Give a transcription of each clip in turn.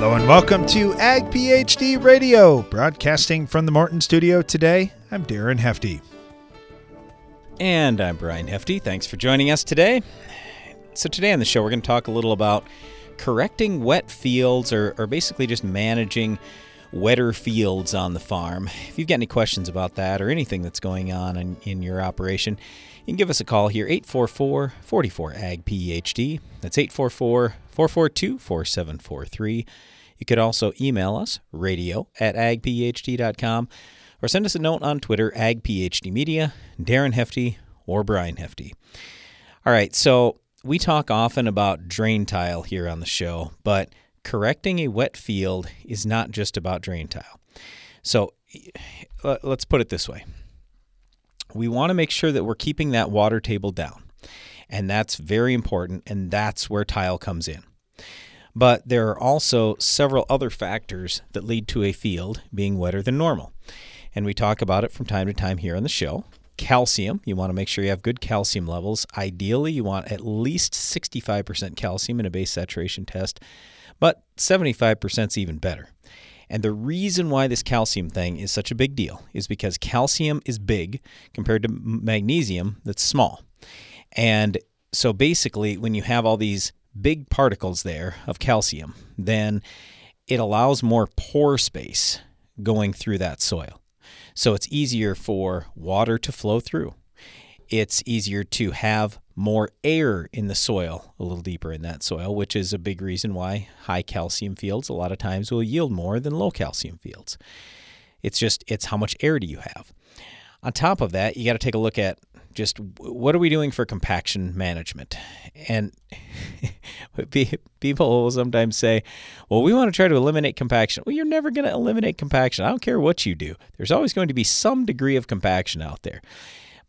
Hello and welcome to Ag PhD Radio, broadcasting from the Morton Studio today. I'm Darren Hefty. And I'm Brian Hefty. Thanks for joining us today. So, today on the show, we're going to talk a little about correcting wet fields or, or basically just managing wetter fields on the farm. If you've got any questions about that or anything that's going on in, in your operation, you can give us a call here, 844 44 AG PhD. That's 844 442 4743. You could also email us, radio at agphd.com, or send us a note on Twitter, agphdmedia, Darren Hefty, or Brian Hefty. All right, so we talk often about drain tile here on the show, but correcting a wet field is not just about drain tile. So let's put it this way we want to make sure that we're keeping that water table down. And that's very important, and that's where tile comes in. But there are also several other factors that lead to a field being wetter than normal. And we talk about it from time to time here on the show. Calcium, you want to make sure you have good calcium levels. Ideally, you want at least 65% calcium in a base saturation test, but 75% is even better. And the reason why this calcium thing is such a big deal is because calcium is big compared to magnesium that's small. And so basically, when you have all these big particles there of calcium, then it allows more pore space going through that soil. So it's easier for water to flow through. It's easier to have more air in the soil, a little deeper in that soil, which is a big reason why high calcium fields a lot of times will yield more than low calcium fields. It's just it's how much air do you have. On top of that, you got to take a look at just what are we doing for compaction management? And people will sometimes say, well, we want to try to eliminate compaction. Well, you're never going to eliminate compaction. I don't care what you do. There's always going to be some degree of compaction out there.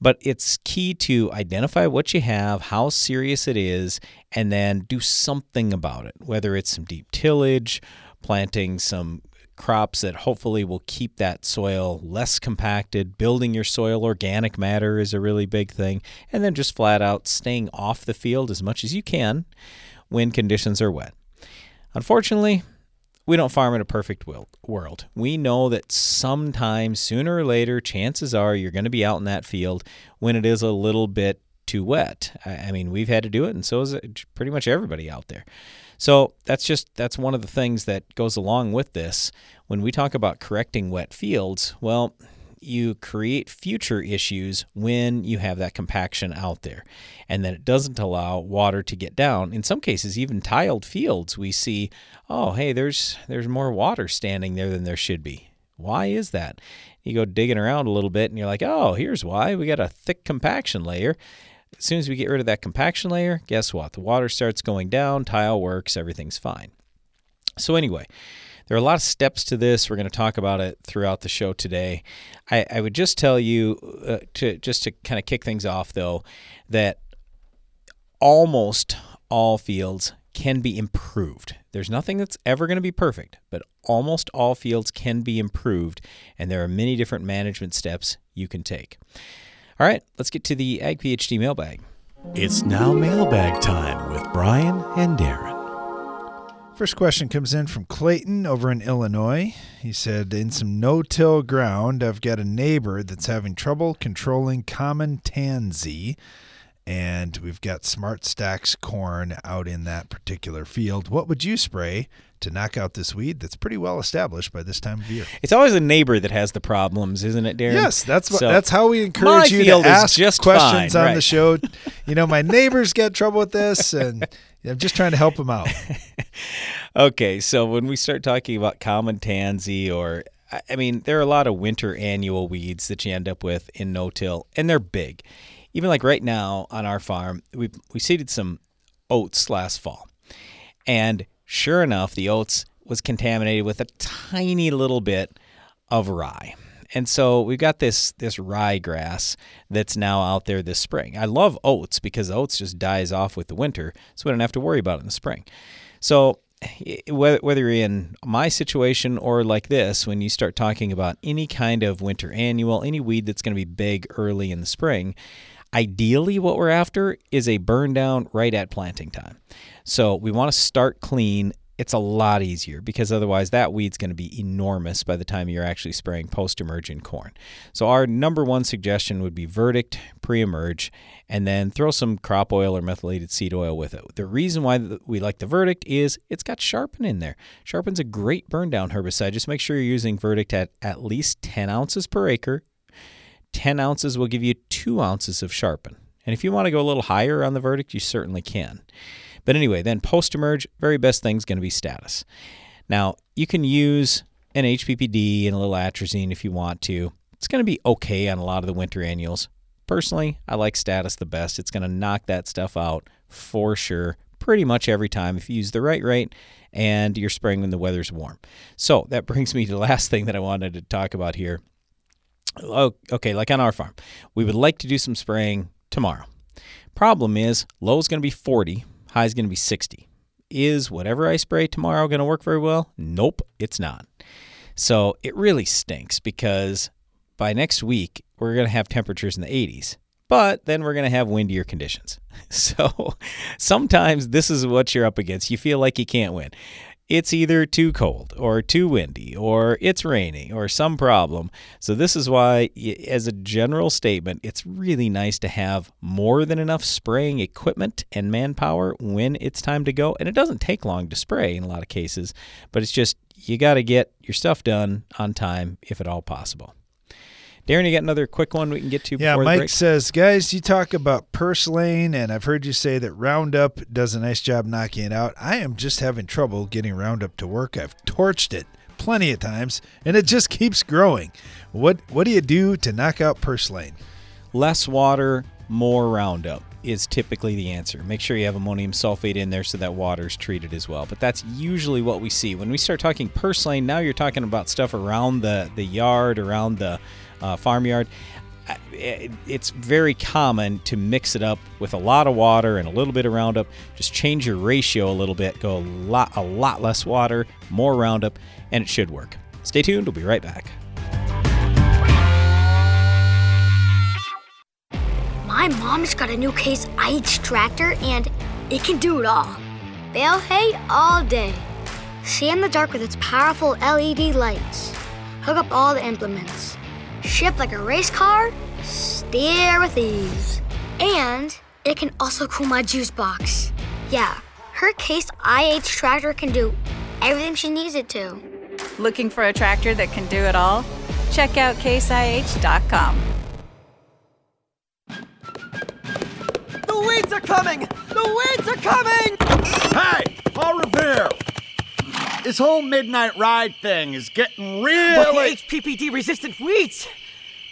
But it's key to identify what you have, how serious it is, and then do something about it, whether it's some deep tillage, planting some crops that hopefully will keep that soil less compacted. Building your soil organic matter is a really big thing. And then just flat out staying off the field as much as you can when conditions are wet. Unfortunately, we don't farm in a perfect world. We know that sometime, sooner or later, chances are you're going to be out in that field when it is a little bit too wet. I mean, we've had to do it, and so is pretty much everybody out there. So that's just that's one of the things that goes along with this. When we talk about correcting wet fields, well, you create future issues when you have that compaction out there. And then it doesn't allow water to get down. In some cases, even tiled fields, we see, oh, hey, there's there's more water standing there than there should be. Why is that? You go digging around a little bit and you're like, oh, here's why. We got a thick compaction layer. As soon as we get rid of that compaction layer, guess what? The water starts going down, tile works, everything's fine. So, anyway, there are a lot of steps to this. We're going to talk about it throughout the show today. I, I would just tell you uh, to just to kind of kick things off, though, that almost all fields can be improved. There's nothing that's ever going to be perfect, but almost all fields can be improved, and there are many different management steps you can take. All right, let's get to the Ag PhD mailbag. It's now mailbag time with Brian and Darren. First question comes in from Clayton over in Illinois. He said, In some no till ground, I've got a neighbor that's having trouble controlling common tansy, and we've got SmartStax corn out in that particular field. What would you spray to knock out this weed that's pretty well established by this time of year. It's always a neighbor that has the problems, isn't it, Darren? Yes, that's what, so, that's how we encourage you to ask just questions fine, on right. the show. You know, my neighbors get trouble with this, and I'm just trying to help them out. okay, so when we start talking about common tansy or I mean, there are a lot of winter annual weeds that you end up with in no-till, and they're big. Even like right now on our farm, we we seeded some oats last fall, and Sure enough, the oats was contaminated with a tiny little bit of rye. And so we've got this this rye grass that's now out there this spring. I love oats because oats just dies off with the winter, so we don't have to worry about it in the spring. So eh, whether you're in my situation or like this, when you start talking about any kind of winter annual, any weed that's going to be big early in the spring, ideally what we're after is a burn down right at planting time. So we want to start clean it's a lot easier because otherwise that weed's going to be enormous by the time you're actually spraying post emerge in corn. So, our number one suggestion would be verdict pre emerge and then throw some crop oil or methylated seed oil with it. The reason why we like the verdict is it's got sharpen in there. Sharpen's a great burn down herbicide. Just make sure you're using verdict at at least 10 ounces per acre. 10 ounces will give you 2 ounces of sharpen. And if you want to go a little higher on the verdict, you certainly can. But anyway, then post emerge, very best thing is going to be status. Now, you can use an HPPD and a little atrazine if you want to. It's going to be okay on a lot of the winter annuals. Personally, I like status the best. It's going to knock that stuff out for sure, pretty much every time if you use the right rate and you're spraying when the weather's warm. So that brings me to the last thing that I wanted to talk about here. Oh, okay, like on our farm, we would like to do some spraying tomorrow. Problem is, low is going to be 40 High is going to be 60. Is whatever I spray tomorrow going to work very well? Nope, it's not. So it really stinks because by next week, we're going to have temperatures in the 80s, but then we're going to have windier conditions. So sometimes this is what you're up against. You feel like you can't win it's either too cold or too windy or it's raining or some problem. So, this is why, as a general statement, it's really nice to have more than enough spraying equipment and manpower when it's time to go. And it doesn't take long to spray in a lot of cases, but it's just you got to get your stuff done on time if at all possible. Darren, you got another quick one we can get to? Yeah, Mike says, guys, you talk about purslane, and I've heard you say that Roundup does a nice job knocking it out. I am just having trouble getting Roundup to work. I've torched it plenty of times, and it just keeps growing. What what do you do to knock out purslane? Less water, more Roundup is typically the answer. Make sure you have ammonium sulfate in there so that water is treated as well. But that's usually what we see. When we start talking purslane, now you're talking about stuff around the, the yard, around the uh, farmyard. Uh, it's very common to mix it up with a lot of water and a little bit of Roundup. Just change your ratio a little bit. Go a lot, a lot less water, more Roundup, and it should work. Stay tuned. We'll be right back. My mom's got a new Case IH tractor, and it can do it all. Bale hay all day. See in the dark with its powerful LED lights. Hook up all the implements shift like a race car, steer with ease. And it can also cool my juice box. Yeah, her Case IH tractor can do everything she needs it to. Looking for a tractor that can do it all? Check out caseih.com. The weeds are coming! The weeds are coming! Hey, Paul Revere! This whole midnight ride thing is getting really. But the HPPD resistant weeds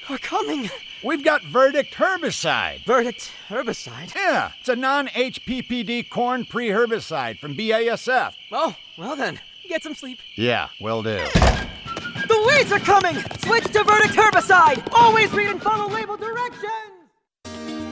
are coming. We've got Verdict herbicide. Verdict herbicide? Yeah, it's a non HPPD corn pre herbicide from BASF. Oh, well then, get some sleep. Yeah, will do. The weeds are coming! Switch to Verdict herbicide! Always read and follow label directions!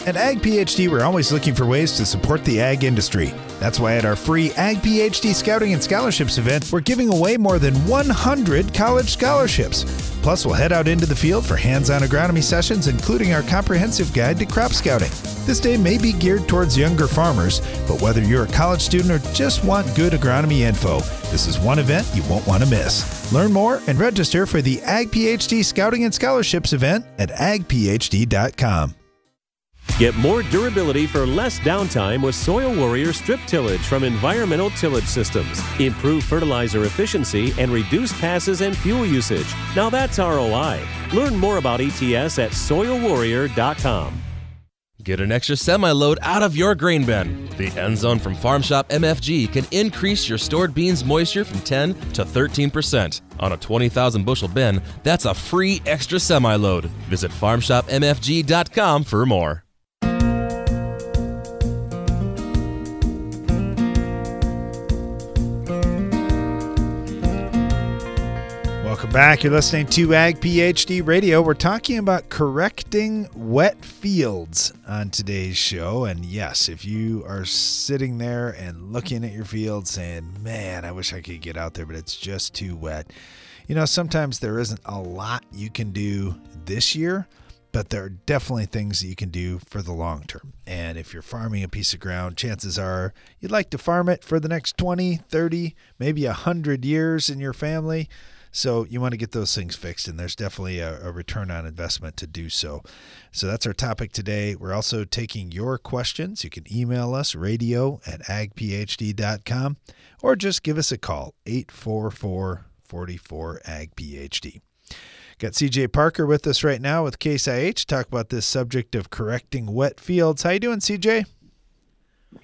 At Ag PhD, we're always looking for ways to support the ag industry. That's why at our free Ag PhD Scouting and Scholarships event, we're giving away more than 100 college scholarships. Plus, we'll head out into the field for hands on agronomy sessions, including our comprehensive guide to crop scouting. This day may be geared towards younger farmers, but whether you're a college student or just want good agronomy info, this is one event you won't want to miss. Learn more and register for the Ag PhD Scouting and Scholarships event at agphd.com. Get more durability for less downtime with Soil Warrior strip tillage from Environmental Tillage Systems. Improve fertilizer efficiency and reduce passes and fuel usage. Now that's ROI. Learn more about ETS at soilwarrior.com. Get an extra semi load out of your grain bin. The End Zone from Farm Shop MFG can increase your stored beans moisture from 10 to 13%. On a 20,000 bushel bin, that's a free extra semi load. Visit farmshopmfg.com for more. Back. You're listening to Ag PhD Radio. We're talking about correcting wet fields on today's show. And yes, if you are sitting there and looking at your field saying, man, I wish I could get out there, but it's just too wet. You know, sometimes there isn't a lot you can do this year, but there are definitely things that you can do for the long term. And if you're farming a piece of ground, chances are you'd like to farm it for the next 20, 30, maybe 100 years in your family. So you want to get those things fixed, and there's definitely a, a, return on investment to do so. So that's our topic today. We're also taking your questions. You can email us radio at agphd.com or just give us a call 844 44 agphd. Got CJ Parker with us right now with Case IH. Talk about this subject of correcting wet fields. How you doing, CJ?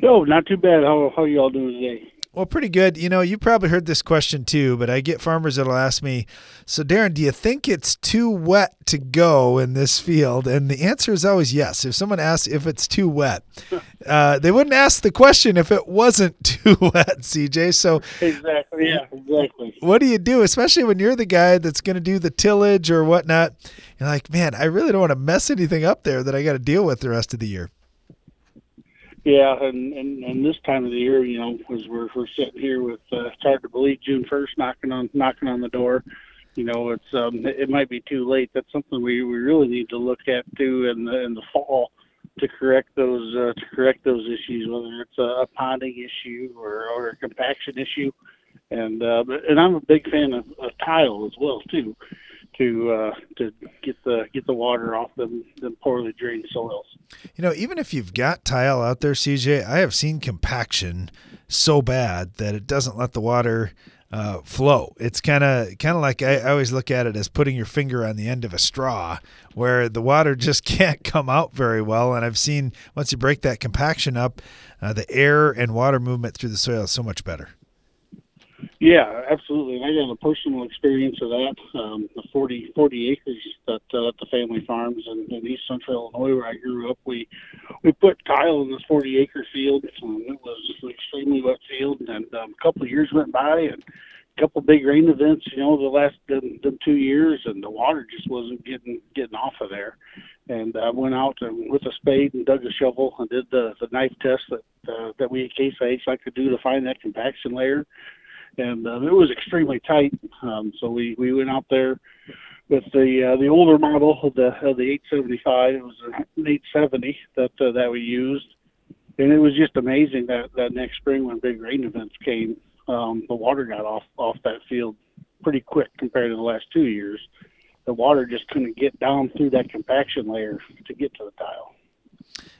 Oh, not too bad. How how you all doing today? Well, pretty good. You know, you probably heard this question too, but I get farmers that'll ask me, So, Darren, do you think it's too wet to go in this field? And the answer is always yes. If someone asks if it's too wet, uh, they wouldn't ask the question if it wasn't too wet, CJ. So, exactly. Yeah, exactly. What do you do, especially when you're the guy that's going to do the tillage or whatnot? You're like, man, I really don't want to mess anything up there that I got to deal with the rest of the year. Yeah, and, and and this time of the year, you know, as we're we're sitting here with uh, it's hard to believe June first knocking on knocking on the door. You know, it's um it might be too late. That's something we we really need to look at too in the in the fall to correct those uh, to correct those issues, whether it's a, a ponding issue or or a compaction issue. And uh, and I'm a big fan of, of tile as well too to uh, to get the get the water off them them poorly drained soils. You know, even if you've got tile out there, CJ, I have seen compaction so bad that it doesn't let the water uh, flow. It's kind of kind of like I, I, always look at it as putting your finger on the end of a straw, where the water just can't come out very well. And I've seen once you break that compaction up, uh, the air and water movement through the soil is so much better. Yeah, absolutely. I got a personal experience of that. Um, the 40, 40 acres that uh, the family farms in, in East Central Illinois, where I grew up, we we put tile in this 40 acre field. Um, it was an extremely wet field, and um, a couple of years went by, and a couple of big rain events. You know, the last them, them two years, and the water just wasn't getting getting off of there. And I went out and, with a spade and dug a shovel and did the the knife test that uh, that we at Case IH like to do to find that compaction layer and uh, it was extremely tight. Um, so we we went out there with the uh, the older model of the of the 875. It was an 870 that uh, that we used, and it was just amazing that that next spring when big rain events came, um, the water got off off that field pretty quick compared to the last two years. The water just couldn't get down through that compaction layer to get to the tile.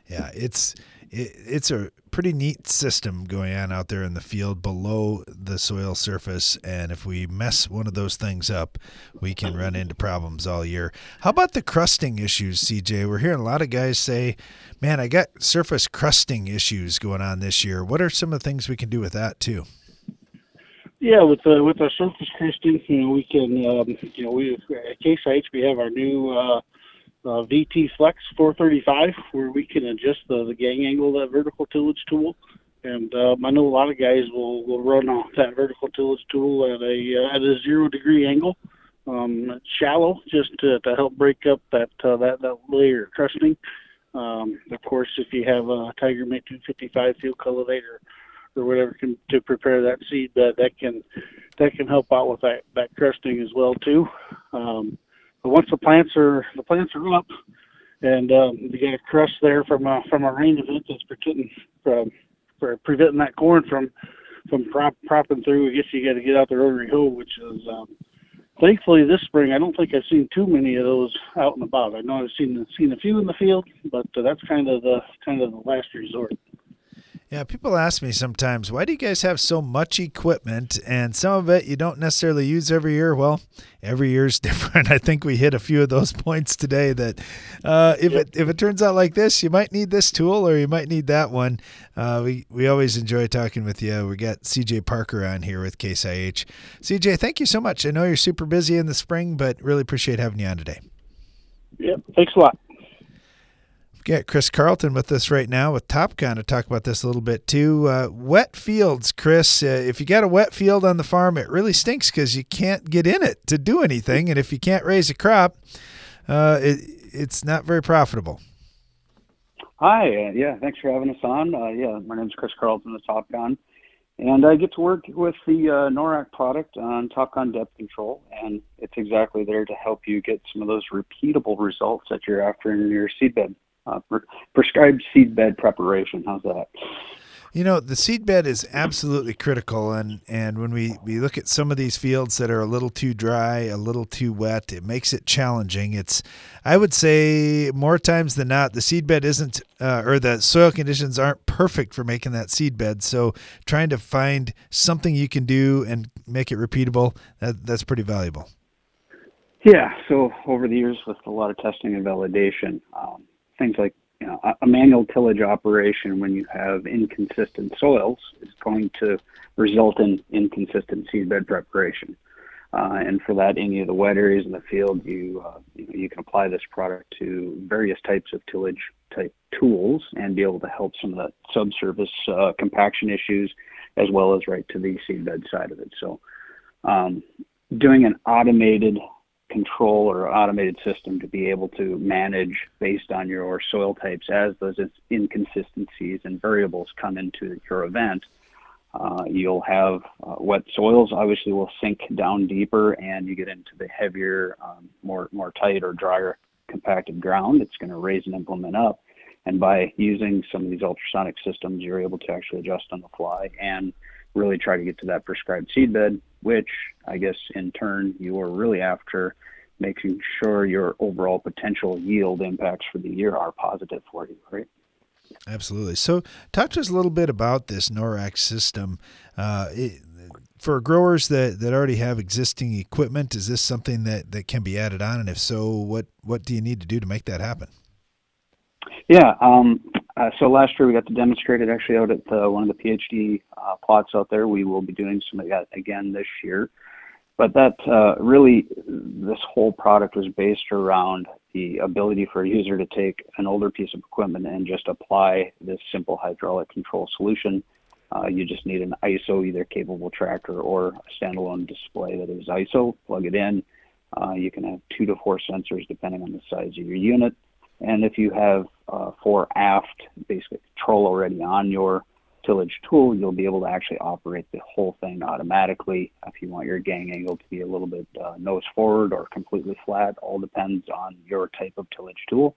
Yeah, it's it, it's a pretty neat system going on out there in the field below the soil surface. And if we mess one of those things up, we can run into problems all year. How about the crusting issues, CJ? We're hearing a lot of guys say, man, I got surface crusting issues going on this year. What are some of the things we can do with that, too? Yeah, with the with our surface crusting, you know, we can, um, you know, we at Case IH we have our new uh, uh, VT Flex 435 where we can adjust the, the gang angle of that vertical tillage tool. And um, I know a lot of guys will, will run off that vertical tillage tool at a uh, at a zero degree angle, um, shallow, just to, to help break up that uh, that that layer of crusting. Um, of course, if you have a Tiger Mate 255 field cultivator or whatever can, to prepare that seed bed, that can that can help out with that that crusting as well too. Um, but once the plants are the plants are up, and um, you get a crust there from a from a rain event that's preventing from for preventing that corn from from prop, propping through. I guess you got to get out the rotary hoe, which is um, thankfully this spring. I don't think I've seen too many of those out and about. I know I've seen seen a few in the field, but uh, that's kind of the kind of the last resort. Yeah, people ask me sometimes, why do you guys have so much equipment and some of it you don't necessarily use every year? Well, every year is different. I think we hit a few of those points today that uh, if yep. it if it turns out like this, you might need this tool or you might need that one. Uh, we we always enjoy talking with you. We got CJ Parker on here with Case IH. CJ, thank you so much. I know you're super busy in the spring, but really appreciate having you on today. Yep, thanks a lot got Chris Carlton with us right now with TopCon to talk about this a little bit too. Uh, wet fields, Chris. Uh, if you got a wet field on the farm, it really stinks because you can't get in it to do anything, and if you can't raise a crop, uh, it, it's not very profitable. Hi, uh, yeah, thanks for having us on. Uh, yeah, my name is Chris Carlton with TopCon, And I get to work with the uh, NORAC product on TopCon depth control, and it's exactly there to help you get some of those repeatable results that you're after in your seedbed, uh, prescribed seedbed preparation. How's that? You know, the seed bed is absolutely critical, and, and when we, we look at some of these fields that are a little too dry, a little too wet, it makes it challenging. It's, I would say, more times than not, the seed bed isn't, uh, or the soil conditions aren't perfect for making that seed bed. So trying to find something you can do and make it repeatable, that, that's pretty valuable. Yeah. So over the years, with a lot of testing and validation, um, things like you know, a, manual tillage operation when you have inconsistent soils is going to result in inconsistent seedbed preparation. Uh, and for that, any of the wet areas in the field, you, uh, you, can apply this product to various types of tillage type tools and be able to help some of the subsurface uh, compaction issues as well as right to the seedbed side of it. So, um, doing an automated control or automated system to be able to manage based on your soil types as those inconsistencies and variables come into your event. Uh, you'll have uh, wet soils obviously will sink down deeper and you get into the heavier, um, more, more tight or drier compacted ground. It's going to raise and implement up. And by using some of these ultrasonic systems, you're able to actually adjust on the fly and really try to get to that prescribed seedbed, which I guess in turn you are really after making sure your overall potential yield impacts for the year are positive for you, right? Absolutely. So, talk to us a little bit about this NORAC system. Uh, it, for growers that, that already have existing equipment, is this something that, that can be added on? And if so, what, what do you need to do to make that happen? Yeah. Um, uh, so last year we got to demonstrate it actually out at the, one of the PhD uh, plots out there. We will be doing some of that again this year. But that uh, really, this whole product was based around the ability for a user to take an older piece of equipment and just apply this simple hydraulic control solution. Uh, you just need an ISO, either capable tractor or a standalone display that is ISO. Plug it in. Uh, you can have two to four sensors depending on the size of your unit. And if you have uh, fore-aft, basically control already on your tillage tool, you'll be able to actually operate the whole thing automatically. If you want your gang angle to be a little bit uh, nose forward or completely flat, all depends on your type of tillage tool.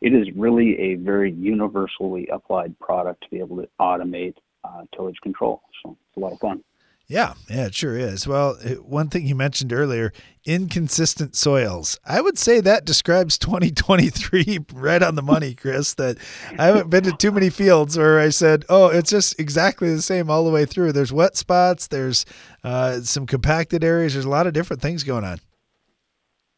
It is really a very universally applied product to be able to automate uh, tillage control. So it's a lot of fun. Yeah, yeah, it sure is. Well, one thing you mentioned earlier, inconsistent soils. I would say that describes 2023 right on the money, Chris. That I haven't been to too many fields where I said, "Oh, it's just exactly the same all the way through." There's wet spots, there's uh, some compacted areas, there's a lot of different things going on.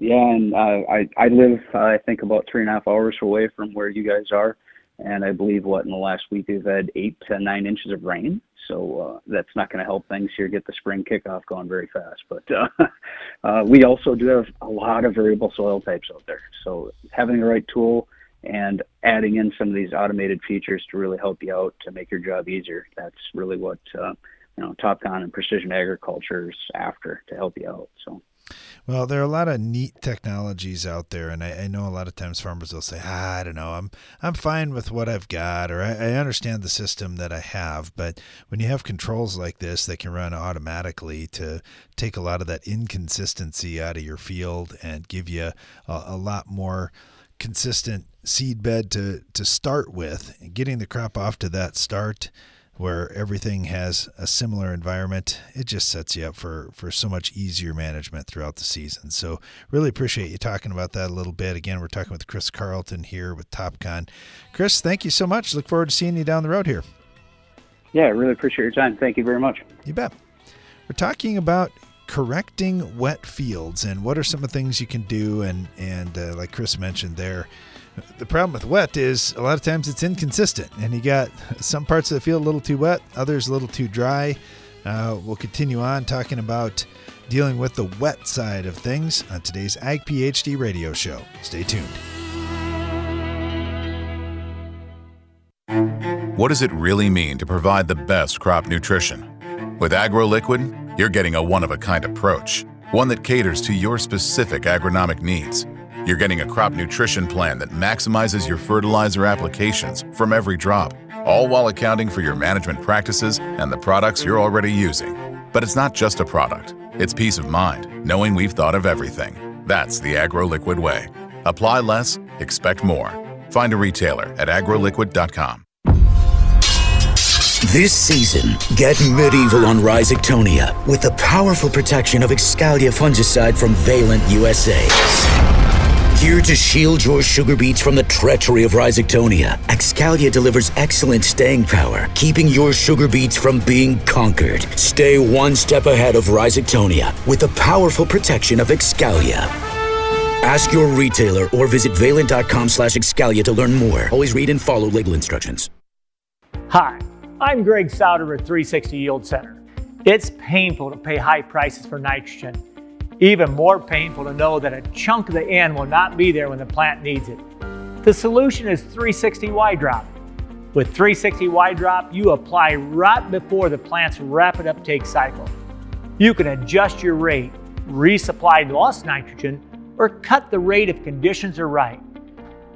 Yeah, and uh, I I live uh, I think about three and a half hours away from where you guys are, and I believe what in the last week we've had eight to nine inches of rain. So uh, that's not going to help things here get the spring kickoff going very fast. But uh, uh, we also do have a lot of variable soil types out there. So having the right tool and adding in some of these automated features to really help you out to make your job easier. That's really what uh, you know TopCon and Precision Agriculture is after to help you out. So. Well, there are a lot of neat technologies out there, and I, I, know a lot of times farmers will say, ah, "I don't know, I'm I'm fine with what I've got, or I, I, understand the system that I have." But when you have controls like this that can run automatically to take a lot of that inconsistency out of your field and give you a, a lot more consistent seed bed to to start with, and getting the crop off to that start where everything has a similar environment, it just sets you up for, for so much easier management throughout the season. So, really appreciate you talking about that a little bit. Again, we're talking with Chris Carlton here with TopCon. Chris, thank you so much. Look forward to seeing you down the road here. Yeah, I really appreciate your time. Thank you very much. You bet. We're talking about correcting wet fields and what are some of the things you can do and and uh, like Chris mentioned there the problem with wet is a lot of times it's inconsistent, and you got some parts of the field a little too wet, others a little too dry. Uh, we'll continue on talking about dealing with the wet side of things on today's Ag PhD radio show. Stay tuned. What does it really mean to provide the best crop nutrition? With AgroLiquid, you're getting a one of a kind approach, one that caters to your specific agronomic needs you're getting a crop nutrition plan that maximizes your fertilizer applications from every drop all while accounting for your management practices and the products you're already using. But it's not just a product, it's peace of mind, knowing we've thought of everything. That's the AgroLiquid way. Apply less, expect more. Find a retailer at agroliquid.com. This season, get medieval on Rhizoctonia with the powerful protection of Excalia fungicide from Valent USA. Here to shield your sugar beets from the treachery of Rhizoctonia, Excalia delivers excellent staying power, keeping your sugar beets from being conquered. Stay one step ahead of Rhizoctonia with the powerful protection of Excalia. Ask your retailer or visit valent.com slash Excalia to learn more. Always read and follow label instructions. Hi, I'm Greg Sauder at 360 Yield Center. It's painful to pay high prices for nitrogen. Even more painful to know that a chunk of the N will not be there when the plant needs it. The solution is 360 Y Drop. With 360 Y Drop, you apply right before the plant's rapid uptake cycle. You can adjust your rate, resupply lost nitrogen, or cut the rate if conditions are right.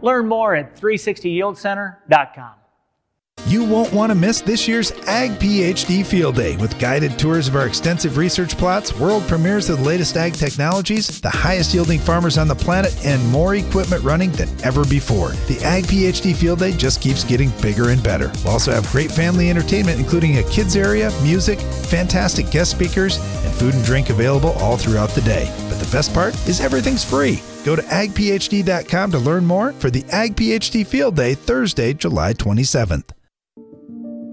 Learn more at 360yieldcenter.com. You won't want to miss this year's Ag PhD Field Day with guided tours of our extensive research plots, world premieres of the latest ag technologies, the highest yielding farmers on the planet, and more equipment running than ever before. The Ag PhD Field Day just keeps getting bigger and better. We'll also have great family entertainment, including a kids area, music, fantastic guest speakers, and food and drink available all throughout the day. But the best part is everything's free. Go to agphd.com to learn more for the Ag PhD Field Day, Thursday, July 27th.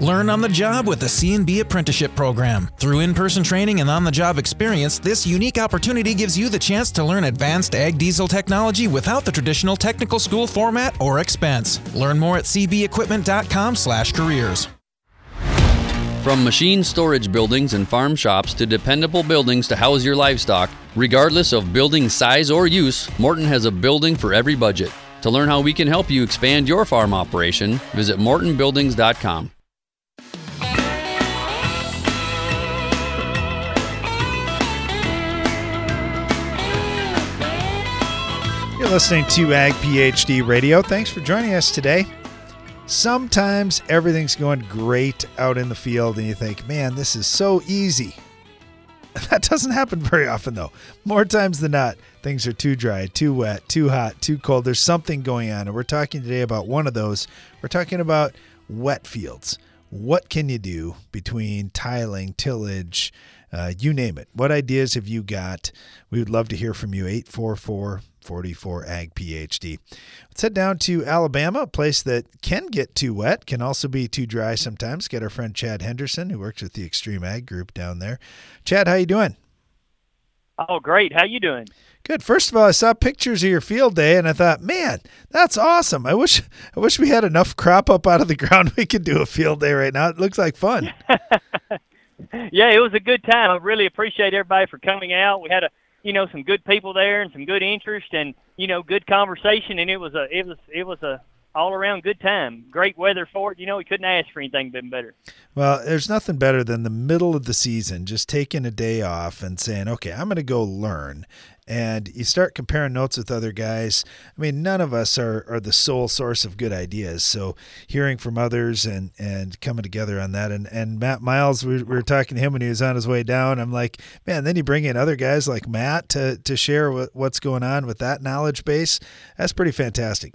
Learn on the job with the C&B Apprenticeship Program. Through in-person training and on-the-job experience, this unique opportunity gives you the chance to learn advanced ag diesel technology without the traditional technical school format or expense. Learn more at cbequipment.com/slash careers. From machine storage buildings and farm shops to dependable buildings to house your livestock, regardless of building size or use, Morton has a building for every budget. To learn how we can help you expand your farm operation, visit mortonbuildings.com. listening to Ag PhD Radio. Thanks for joining us today. Sometimes everything's going great out in the field, and you think, man, this is so easy. That doesn't happen very often, though. More times than not, things are too dry, too wet, too hot, too cold. There's something going on. And we're talking today about one of those. We're talking about wet fields. What can you do between tiling, tillage, uh, you name it? What ideas have you got? We would love to hear from you. 844 44 Ag PhD. Let's head down to Alabama, a place that can get too wet, can also be too dry sometimes. Get our friend Chad Henderson, who works with the XtremeAg Group down there. Chad, how you doing? Oh, great. How you doing? Good. First of all, I saw pictures of your field day and I thought, man, that's awesome. I wish I wish we had enough crop up out of the ground we could do a field day right now. It looks like fun. yeah, it was a good time. I really appreciate everybody for coming out. We had a you know some good people there and some good interest and you know good conversation and it was a it was it was a all around good time. Great weather for it. You know, we couldn't ask for anything been better. Well, there's nothing better than the middle of the season, just taking a day off and saying, okay, I'm going to go learn. And you start comparing notes with other guys. I mean, none of us are, are the sole source of good ideas. So hearing from others and, and coming together on that. And, and Matt Miles, we, we were talking to him when he was on his way down. I'm like, man, then you bring in other guys like Matt to, to share what, what's going on with that knowledge base. That's pretty fantastic.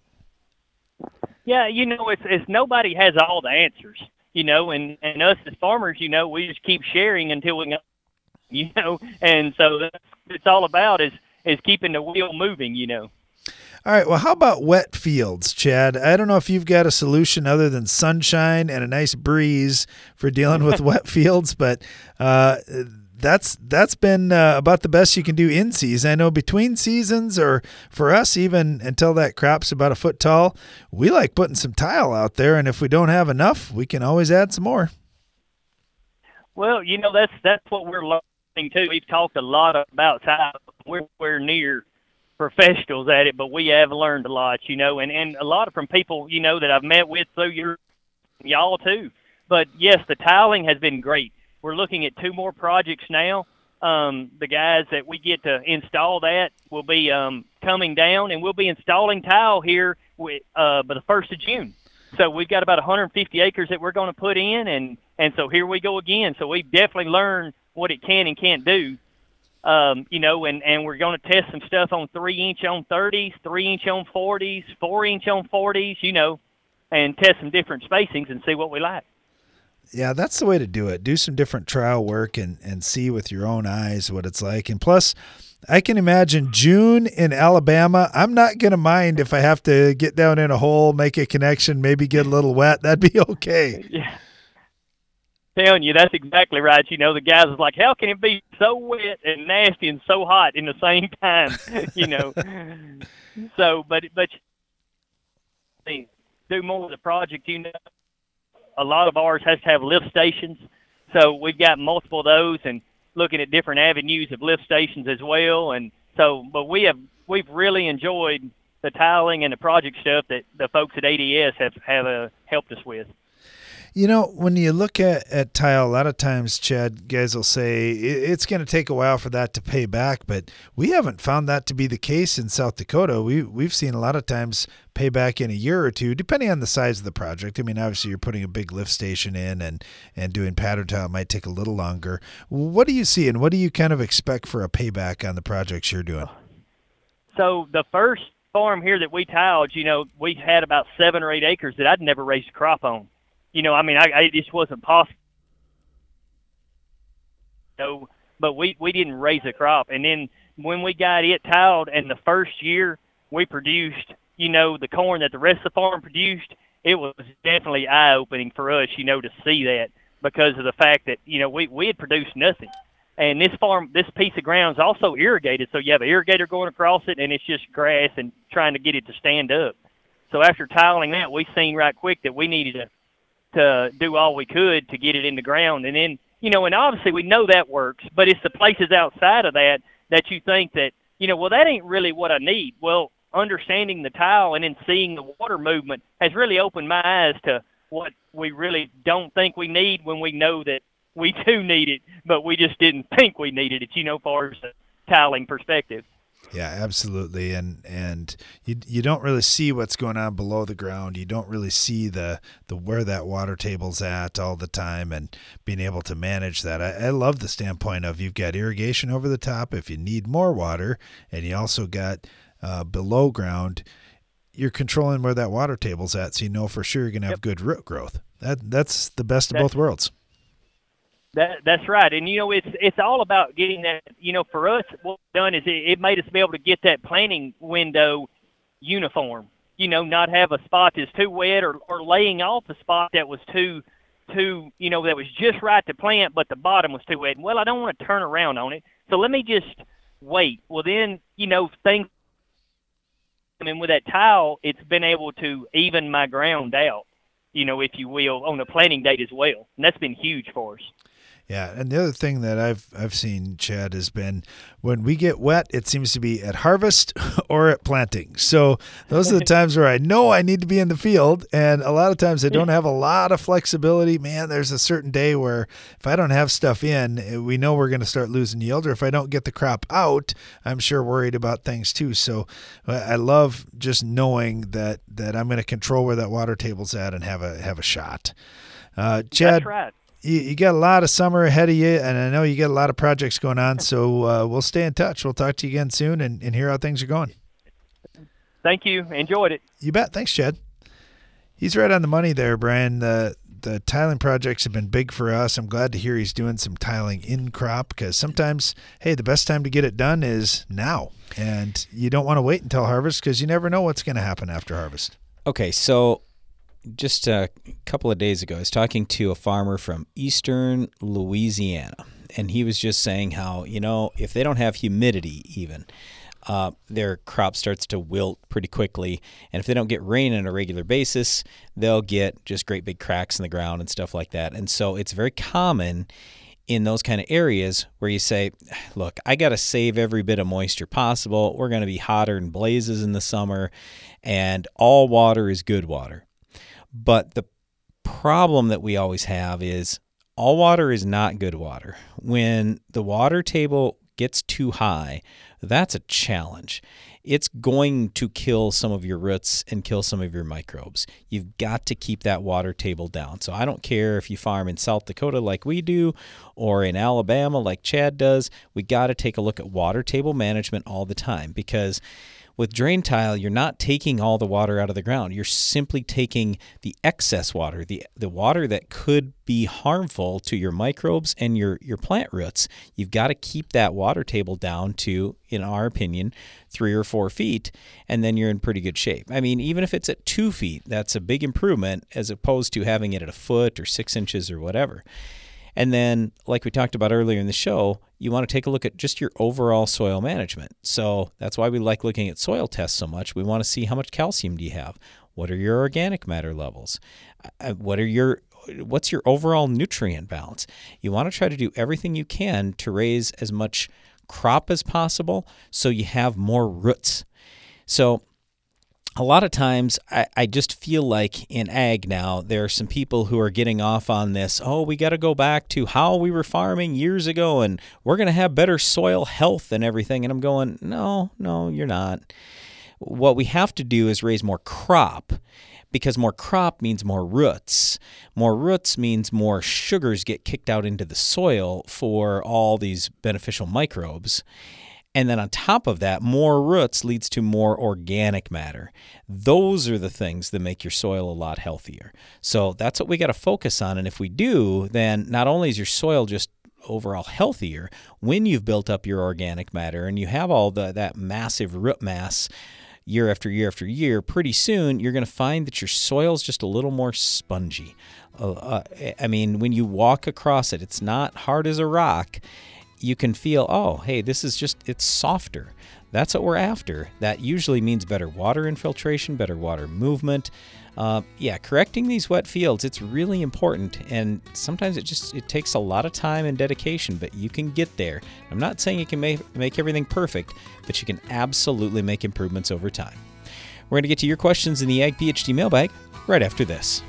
Yeah, you know, it's it's nobody has all the answers, you know, and and us as farmers, you know, we just keep sharing until we, you know, and so that's what it's all about is is keeping the wheel moving, you know. All right. Well, how about wet fields, Chad? I don't know if you've got a solution other than sunshine and a nice breeze for dealing with wet fields, but uh, that's that's been uh, about the best you can do in season. I know between seasons, or for us, even until that crop's about a foot tall, we like putting some tile out there, and if we don't have enough, we can always add some more. Well, you know that's that's what we're learning too. We've talked a lot about tile. We're we're near professionals at it, but we have learned a lot, you know, and and a lot from people, you know, that I've met with through your y'all too. But yes, the tiling has been great. We're looking at two more projects now. Um, the guys that we get to install that will be um, coming down, and we'll be installing tile here with, uh, by the first of June. So we've got about 150 acres that we're going to put in, and and so here we go again. So we've definitely learned what it can and can't do. Um, you know, and and we're going to test some stuff on three inch on 30s, three inch on 40s, four inch on 40s. You know, and test some different spacings and see what we like. Yeah, that's the way to do it. Do some different trial work and and see with your own eyes what it's like. And plus, I can imagine June in Alabama. I'm not going to mind if I have to get down in a hole, make a connection, maybe get a little wet. That'd be okay. Yeah. Telling you, that's exactly right. You know, the guys is like, how can it be so wet and nasty and so hot in the same time? you know. so, but but do more of the project. You know, a lot of ours has to have lift stations, so we've got multiple of those and looking at different avenues of lift stations as well. And so, but we have we've really enjoyed the tiling and the project stuff that the folks at ADS have have uh, helped us with. You know, when you look at, at tile, a lot of times, Chad, guys will say it's going to take a while for that to pay back, but we haven't found that to be the case in South Dakota. We we've seen a lot of times pay back in a year or two, depending on the size of the project. I mean, obviously, you're putting a big lift station in, and and doing pattern tile might take a little longer. What do you see, and what do you kind of expect for a payback on the projects you're doing? So the first farm here that we tiled, you know, we had about seven or eight acres that I'd never raised a crop on you know, I mean, I, I it just wasn't possible. So, but we we didn't raise a crop, and then when we got it tiled, and the first year we produced, you know, the corn that the rest of the farm produced, it was definitely eye opening for us, you know, to see that because of the fact that you know we we had produced nothing, and this farm, this piece of ground is also irrigated, so you have an irrigator going across it, and it's just grass and trying to get it to stand up. So after tiling that, we seen right quick that we needed to to do all we could to get it in the ground. And then, you know, and obviously we know that works, but it's the places outside of that that you think that, you know, well, that ain't really what I need. Well, understanding the tile and then seeing the water movement has really opened my eyes to what we really don't think we need when we know that we do need it, but we just didn't think we needed it, you know, far as tiling perspective. Yeah, absolutely. And and you you don't really see what's going on below the ground. You don't really see the the where that water table's at all the time and being able to manage that. I, I love the standpoint of you've got irrigation over the top if you need more water, and you also got uh, below ground. You're controlling where that water table's at, so you know for sure you're going to have yep. good root growth. That that's the best of both worlds. That that's right, and you know it's it's all about getting that. You know, for us, what done is it, it made us be able to get that planting window uniform. You know, not have a spot that's too wet or or laying off a spot that was too too you know that was just right to plant, but the bottom was too wet. Well, I don't want to turn around on it, so let me just wait. Well, then you know things. I mean, with that tile, it's been able to even my ground out, you know, if you will, on the planting date as well, and that's been huge for us. Yeah, and the other thing that I've I've seen, Chad, has been when we get wet, it seems to be at harvest or at planting. So those are the times where I know I need to be in the field, and a lot of times I don't have a lot of flexibility. Man, there's a certain day where if I don't have stuff in, eh, we know we're going to start losing yield, or if I don't get the crop out, I'm sure worried about things too. So I love just knowing that that I'm going to control where that water table's at and have a have a shot. Uh, Chad, right you, you got a lot of summer ahead of you, and I know you got a lot of projects going on. So uh, we'll stay in touch. We'll talk to you again soon and, and hear how things are going. Thank you. Enjoyed it. You bet. Thanks, Chad. He's right on the money there, Brian. The the tiling projects have been big for us. I'm glad to hear he's doing some tiling in crop because sometimes, hey, the best time to get it done is now, and you don't want to wait until harvest because you never know what's going to happen after harvest. Okay, so just a couple of days ago, I was talking to a farmer from eastern Louisiana. and he was just saying how you know if they don't have humidity even. Uh, their crop starts to wilt pretty quickly. And if they don't get rain on a regular basis, they'll get just great big cracks in the ground and stuff like that. And so it's very common in those kind of areas where you say, look, I got to save every bit of moisture possible. We're going to be hotter than blazes in the summer, and all water is good water. But the problem that we always have is all water is not good water. When the water table gets too high, that's a challenge it's going to kill some of your roots and kill some of your microbes. You've got to keep that water table down. So I don't care if you farm in South Dakota like we do or in Alabama like Chad does, we got to take a look at water table management all the time because with drain tile, you're not taking all the water out of the ground. You're simply taking the excess water, the the water that could be harmful to your microbes and your your plant roots. You've got to keep that water table down to, in our opinion, three or four feet, and then you're in pretty good shape. I mean, even if it's at two feet, that's a big improvement as opposed to having it at a foot or six inches or whatever. And then, like we talked about earlier in the show, you want to take a look at just your overall soil management. So that's why we like looking at soil tests so much. We want to see how much calcium do you have? What are your organic matter levels? Uh, what are your what's your overall nutrient balance? You want to try to do everything you can to raise as much crop as possible so you have more roots. So a lot of times I, I, just feel like in ag now there are some people who are getting off on this oh we got to go back to how we were farming years ago and we're going to have better soil health and everything and i'm going no no you're not what we have to do is raise more crop because more crop means more roots. More roots means more sugars get kicked out into the soil for all these beneficial microbes. And then on top of that, more roots leads to more organic matter. Those are the things that make your soil a lot healthier. So that's what we got to focus on. And if we do, then not only is your soil just overall healthier when you've built up your organic matter and you have all the, that massive root mass year after year after year, pretty soon you're going to find that your soil's just a little more spongy. Uh, uh, I mean, when you walk across it, it's not hard as a rock you can feel, oh, hey, this is just, it's softer. That's what we're after. That usually means better water infiltration, better water movement. Uh, yeah, correcting these wet fields, it's really important. And sometimes it just, it takes a lot of time and dedication, but you can get there. I'm not saying you can make, make everything perfect, but you can absolutely make improvements over time. We're going to get to your questions in the Ag PhD mailbag right after this.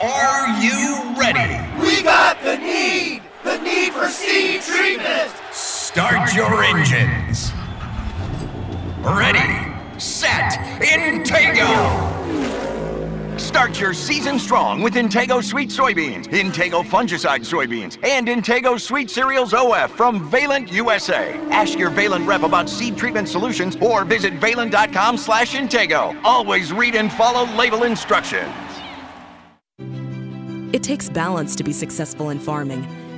Are you ready? We got the need! The need for seed treatment! Start your engines! Ready, set, Intego! Start your season strong with Intego Suite Soybeans, Intego Fungicide Soybeans, and Intego Suite Cereals OF from Valent USA. Ask your Valent rep about seed treatment solutions or visit valent.com slash Intego. Always read and follow label instructions. It takes balance to be successful in farming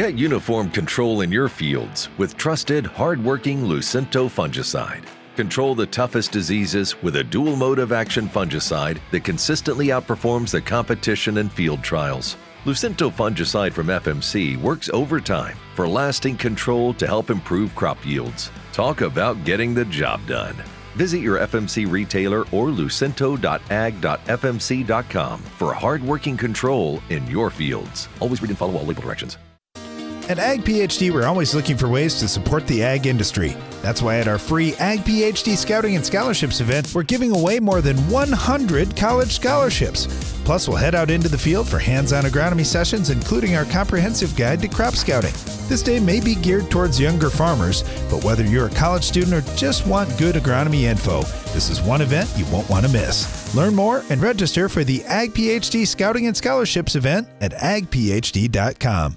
Get uniform control in your fields with trusted, hard-working Lucento fungicide. Control the toughest diseases with a dual mode of action fungicide that consistently outperforms the competition in field trials. Lucento fungicide from FMC works overtime for lasting control to help improve crop yields. Talk about getting the job done. Visit your FMC retailer or lucento.ag.fmc.com for hard-working control in your fields. Always read and follow all label directions. At Ag PhD, we're always looking for ways to support the ag industry. That's why at our free Ag PhD Scouting and Scholarships event, we're giving away more than 100 college scholarships. Plus, we'll head out into the field for hands on agronomy sessions, including our comprehensive guide to crop scouting. This day may be geared towards younger farmers, but whether you're a college student or just want good agronomy info, this is one event you won't want to miss. Learn more and register for the Ag PhD Scouting and Scholarships event at agphd.com.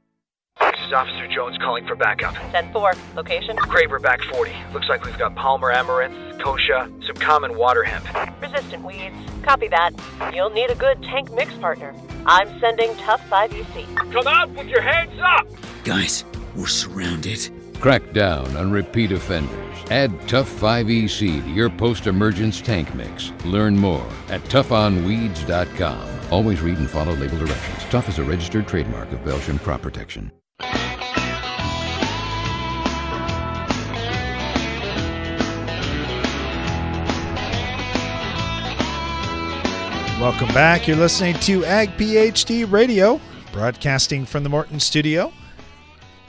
This is Officer Jones calling for backup. 10-4. Location? Craver back 40. Looks like we've got Palmer amaranth, kochia, some common water hemp. Resistant weeds. Copy that. You'll need a good tank mix partner. I'm sending Tough 5EC. Come out with your hands up! Guys, we're surrounded. Crack down on repeat offenders. Add Tough 5EC to your post-emergence tank mix. Learn more at toughonweeds.com. Always read and follow label directions. Tough is a registered trademark of Belchim Crop Protection. Welcome back. You're listening to Ag PhD Radio, broadcasting from the Morton studio.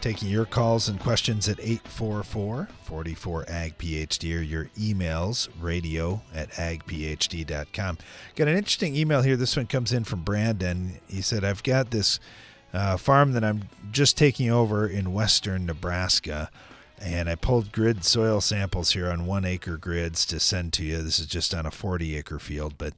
Taking your calls and questions at 844 44 Ag PhD or your emails, radio at agphd.com. Got an interesting email here. This one comes in from Brandon. He said, I've got this uh, farm that I'm just taking over in western Nebraska and I pulled grid soil samples here on one acre grids to send to you. This is just on a 40 acre field, but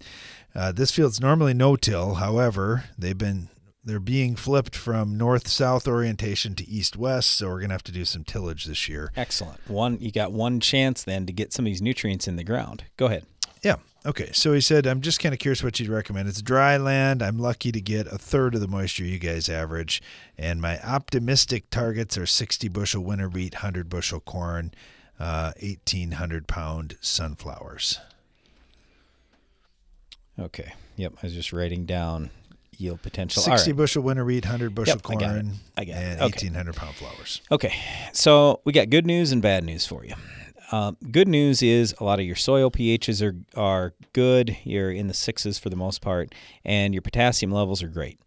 uh, this field's normally no till. However, they've been they're being flipped from north south orientation to east west, so we're gonna have to do some tillage this year. Excellent. One, you got one chance then to get some of these nutrients in the ground. Go ahead. Yeah. Okay. So he said, I'm just kind of curious what you'd recommend. It's dry land. I'm lucky to get a third of the moisture you guys average. And my optimistic targets are 60 bushel winter wheat, 100 bushel corn, uh, 1,800 pound sunflowers. Okay. Yep. I was just writing down yield potential. 60 All right. bushel winter wheat, 100 bushel Yep, I corn, got it. I got it. Okay. 1,800 pound flowers. Okay, so we got good news and bad news for you. Um, good news is a lot of your soil pHs are are good. You're in the sixes for the most part, and your potassium levels are great.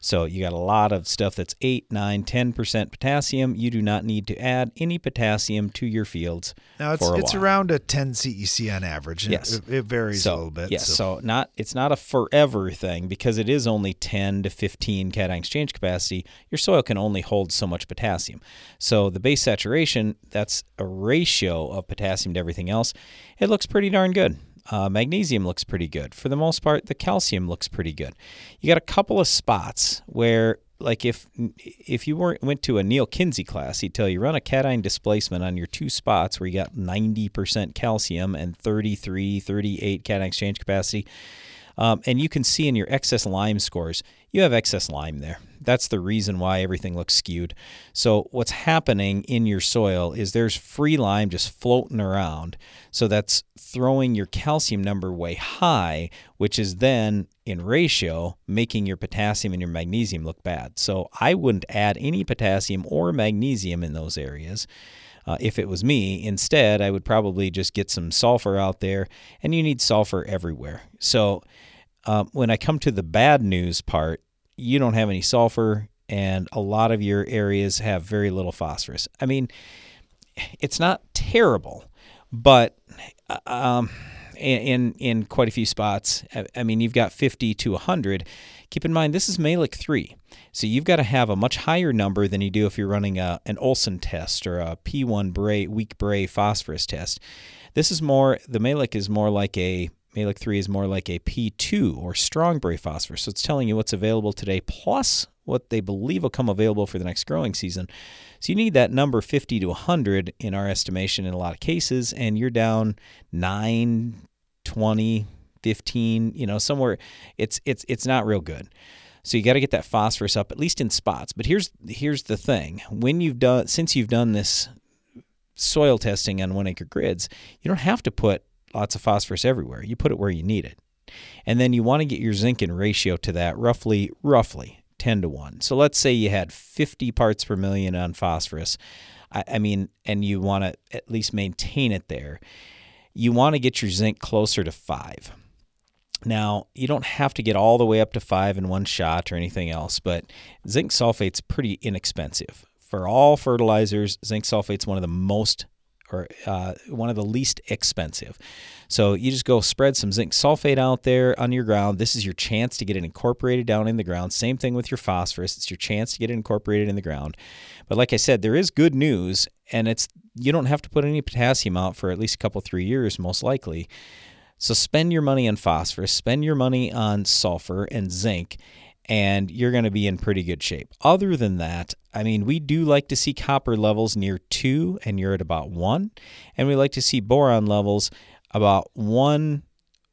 So you got a lot of stuff that's 8, 9, 10% potassium. You do not need to add any potassium to your fields Now it's it's while. around a 10 CEC on average. Yes. It, it varies so, a little bit. Yes, so. so. not it's not a forever thing because it is only 10 to 15 cation exchange capacity. Your soil can only hold so much potassium. So the base saturation, that's a ratio of potassium to everything else. It looks pretty darn good. Uh, magnesium looks pretty good. For the most part, the calcium looks pretty good. You got a couple of spots where like if if you were, went to a Neil Kinsey class, he'd tell you run a cation displacement on your two spots where you got 90% calcium and 33, 38 cation exchange capacity. Um, and you can see in your excess lime scores, you have excess lime there. That's the reason why everything looks skewed. So, what's happening in your soil is there's free lime just floating around. So, that's throwing your calcium number way high, which is then in ratio making your potassium and your magnesium look bad. So, I wouldn't add any potassium or magnesium in those areas. Uh, if it was me, instead, I would probably just get some sulfur out there, and you need sulfur everywhere. So, um, when I come to the bad news part, you don't have any sulfur, and a lot of your areas have very little phosphorus. I mean, it's not terrible, but uh, um, in in quite a few spots, I, mean, you've got 50 to 100. Keep in mind, this is Mehlich 3. So you've got to have a much higher number than you do if you're running a, an Olsen test or a P1 Bray, weak Bray phosphorus test. This is more, the Mehlich is more like a, Mehlich 3 is more like a P2 or strong Bray phosphorus. So it's telling you what's available today plus what they believe will come available for the next growing season. So you need that number 50 to 100 in our estimation in a lot of cases, and you're down 9, 20, 15, you know, somewhere it's it's it's not real good. So you got to get that phosphorus up at least in spots. But here's here's the thing. When you've done since you've done this soil testing on 1 acre grids, you don't have to put lots of phosphorus everywhere. You put it where you need it. And then you want to get your zinc in ratio to that roughly roughly 10 to 1. So let's say you had 50 parts per million on phosphorus. I, I mean, and you want to at least maintain it there. You want to get your zinc closer to 5. Now, you don't have to get all the way up to five in one shot or anything else, but zinc sulfate's pretty inexpensive. For all fertilizers, zinc sulfate's one of the most or uh, one of the least expensive. So you just go spread some zinc sulfate out there on your ground. This is your chance to get it incorporated down in the ground. Same thing with your phosphorus. It's your chance to get it incorporated in the ground. But like I said, there is good news, and it's you don't have to put any potassium out for at least a couple three years, most likely. So spend your money on phosphorus, spend your money on sulfur and zinc, and you're going to be in pretty good shape. Other than that, I mean, we do like to see copper levels near two, and you're at about one, and we like to see boron levels about one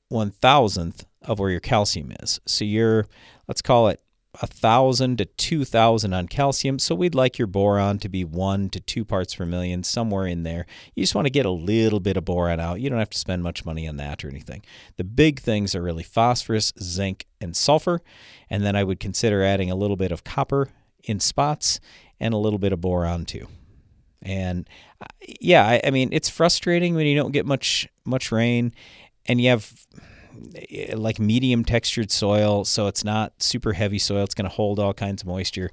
one thousandth of where your calcium is. So you're, let's call it a thousand to two thousand on calcium. So we'd like your boron to be one to two parts per million, somewhere in there. You just want to get a little bit of boron out. You don't have to spend much money on that or anything. The big things are really phosphorus, zinc, and sulfur. And then I would consider adding a little bit of copper in spots and a little bit of boron too. And uh, yeah, I, I mean it's frustrating when you don't get much much rain and you have Eh, like medium textured soil, so it's not super heavy soil. It's going to hold all kinds of moisture.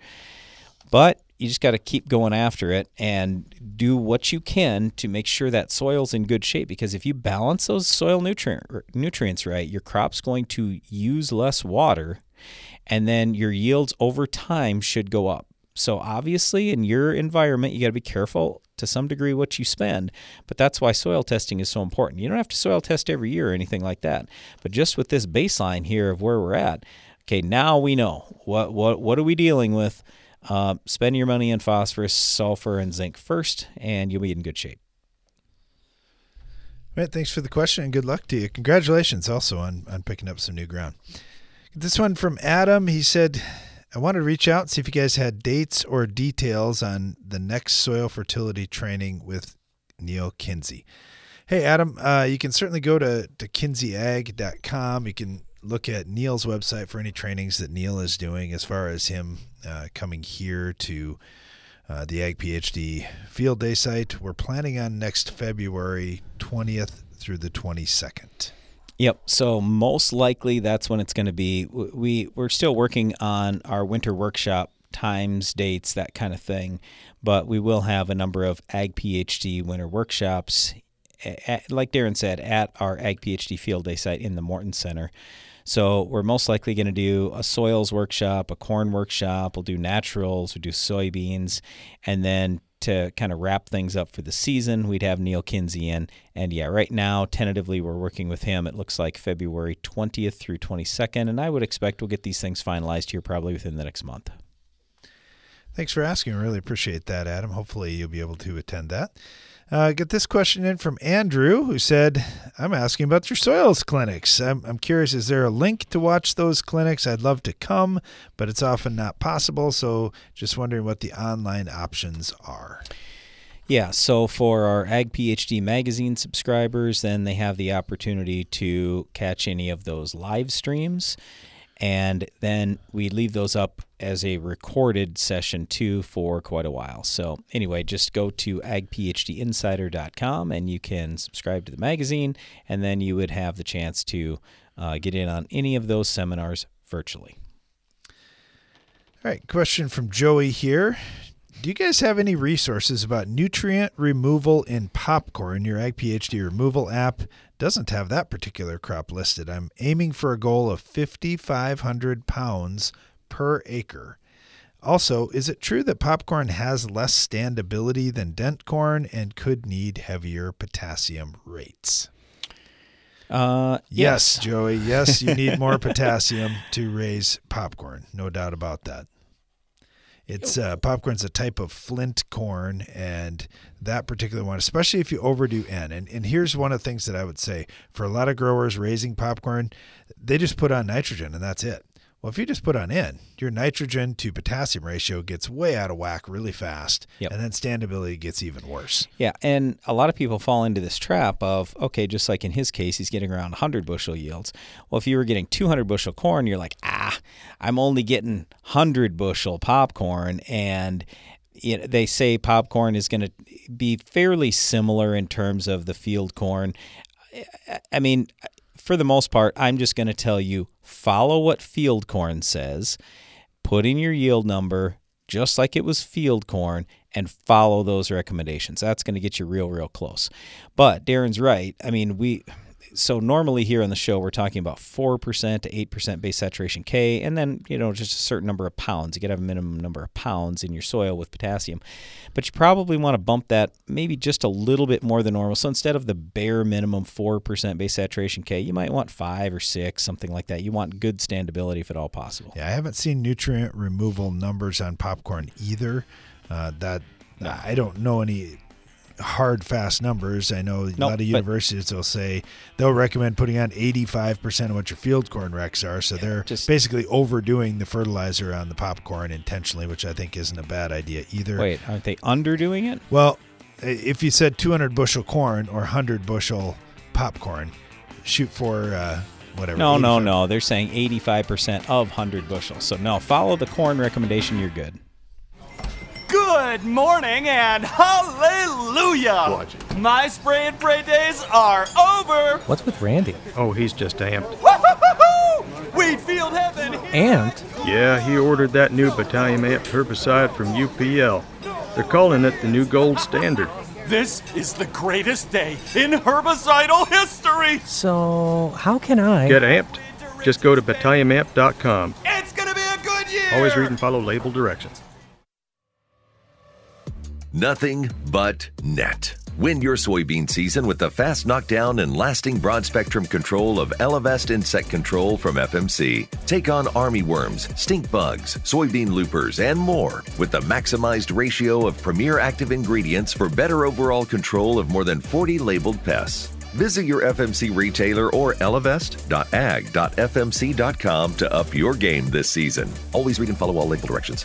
But you just got to keep going after it and do what you can to make sure that soil's in good shape because if you balance those soil nutrient nutrients right, your crop's going to use less water and then your yields over time should go up. So obviously in your environment you got to be careful to some degree what you spend. But that's why soil testing is so important. You don't have to soil test every year or anything like that. But just with this baseline here of where we're at, okay, now we know what what what are we dealing with. Uh, spend your money in phosphorus, sulfur, and zinc first, and you'll be in good shape. Right, thanks for the question and good luck to you. Congratulations also on, on picking up some new ground. This one from Adam. He said, I wanted to reach out and see if you guys had dates or details on the next soil fertility training with Neil Kinsey. Hey, Adam, uh, you can certainly go to, to kinseyag.com. You can look at Neil's website for any trainings that Neil is doing as far as him uh, coming here to uh, the Ag PhD field day site. We're planning on next February 20th through the 22nd. Yep. So most likely that's when it's going to be. We we're still working on our winter workshop times, dates, that kind of thing, but we will have a number of Ag PhD winter workshops, at, like Darren said, at our Ag PhD field day site in the Morton Center. So we're most likely going to do a soils workshop, a corn workshop. We'll do naturals, we'll do soybeans, and then to kind of wrap things up for the season, we'd have Neil Kinsey in. And yeah, right now, tentatively, we're working with him. It looks like February 20th through 22nd, and I would expect we'll get these things finalized here probably within the next month. Thanks for asking. I really appreciate that, Adam. Hopefully, you'll be able to attend that. Uh, get this question in from Andrew, who said, I'm asking about your soils clinics. I'm, I'm curious, is there a link to watch those clinics? I'd love to come, but it's often not possible. So just wondering what the online options are. Yeah, so for our Ag PhD magazine subscribers, then they have the opportunity to catch any of those live streams and then we leave those up as a recorded session too for quite a while. So anyway, just go to agphdinsider.com and you can subscribe to the magazine, and then you would have the chance to uh, get in on any of those seminars virtually. All right, question from Joey here. Do you guys have any resources about nutrient removal in popcorn? Your Ag PhD removal app doesn't have that particular crop listed. I'm aiming for a goal of 5,500 pounds per acre. Also, is it true that popcorn has less standability than dent corn and could need heavier potassium rates? Uh, yes, yes, Joey. Yes, you need more potassium to raise popcorn. No doubt about that. It's uh, popcorn's a type of flint corn, and that particular one, especially if you overdo N. And and here's one of the things that I would say for a lot of growers raising popcorn, they just put on nitrogen and that's it. Well, if you just put on N, your nitrogen to potassium ratio gets way out of whack really fast, yep. and then standability gets even worse. Yeah, and a lot of people fall into this trap of okay, just like in his case, he's getting around 100 bushel yields. Well, if you were getting 200 bushel corn, you're like, ah, I'm only getting 100 bushel popcorn, and they say popcorn is going to be fairly similar in terms of the field corn. I mean for the most part, I'm just going to tell you follow what field corn says, put in your yield number just like it was field corn, and follow those recommendations. That's going to get you real, real close. But Darren's right. I mean, we so normally here on the show we're talking about 4% to 8% base saturation K and then, you know, just a certain number of pounds. You got to have a minimum number of pounds in your soil with potassium. But you probably want to bump that maybe just a little bit more than normal. So instead of the bare minimum 4% base saturation K, you might want 5 or 6, something like that. You want good standability if at all possible. Yeah, I haven't seen nutrient removal numbers on popcorn either. Uh, that I don't know any hard fast numbers. I know a lot of universities will say they'll recommend putting on 85% of what your field corn recs are. So they're just basically overdoing the fertilizer on the popcorn intentionally, which I think isn't a bad idea either. Wait, aren't they underdoing it? Well, if you said 200 bushel corn or 100 bushel popcorn, shoot for uh, whatever. No, no, no. They're saying 85% of 100 bushels. So no, follow the corn recommendation. You're good. Good morning and hallelujah! Watch it. My spray and pray days are over! What's with Randy? Oh, he's just amped. Wheat field heaven! Amped? Yeah, he ordered that new Battalion Amp herbicide from UPL. They're calling it the new gold standard. This is the greatest day in herbicidal history! So, how can I? Get amped. Just go to battalionamp.com. It's gonna be a good year! Always read and follow label directions. Nothing but net. Win your soybean season with the fast knockdown and lasting broad spectrum control of Elevest insect control from FMC. Take on army worms, stink bugs, soybean loopers, and more with the maximized ratio of premier active ingredients for better overall control of more than 40 labeled pests. Visit your FMC retailer or elevest.ag.fmc.com to up your game this season. Always read and follow all label directions.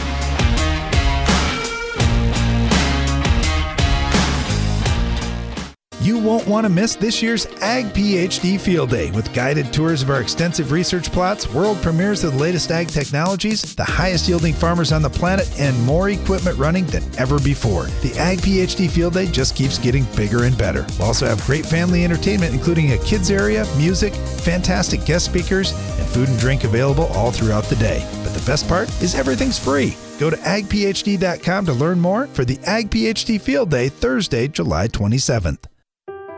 You won't want to miss this year's Ag PhD Field Day with guided tours of our extensive research plots, world premieres of the latest ag technologies, the highest yielding farmers on the planet, and more equipment running than ever before. The Ag PhD Field Day just keeps getting bigger and better. We'll also have great family entertainment, including a kids area, music, fantastic guest speakers, and food and drink available all throughout the day. But the best part is everything's free. Go to agphd.com to learn more for the Ag PhD Field Day, Thursday, July 27th.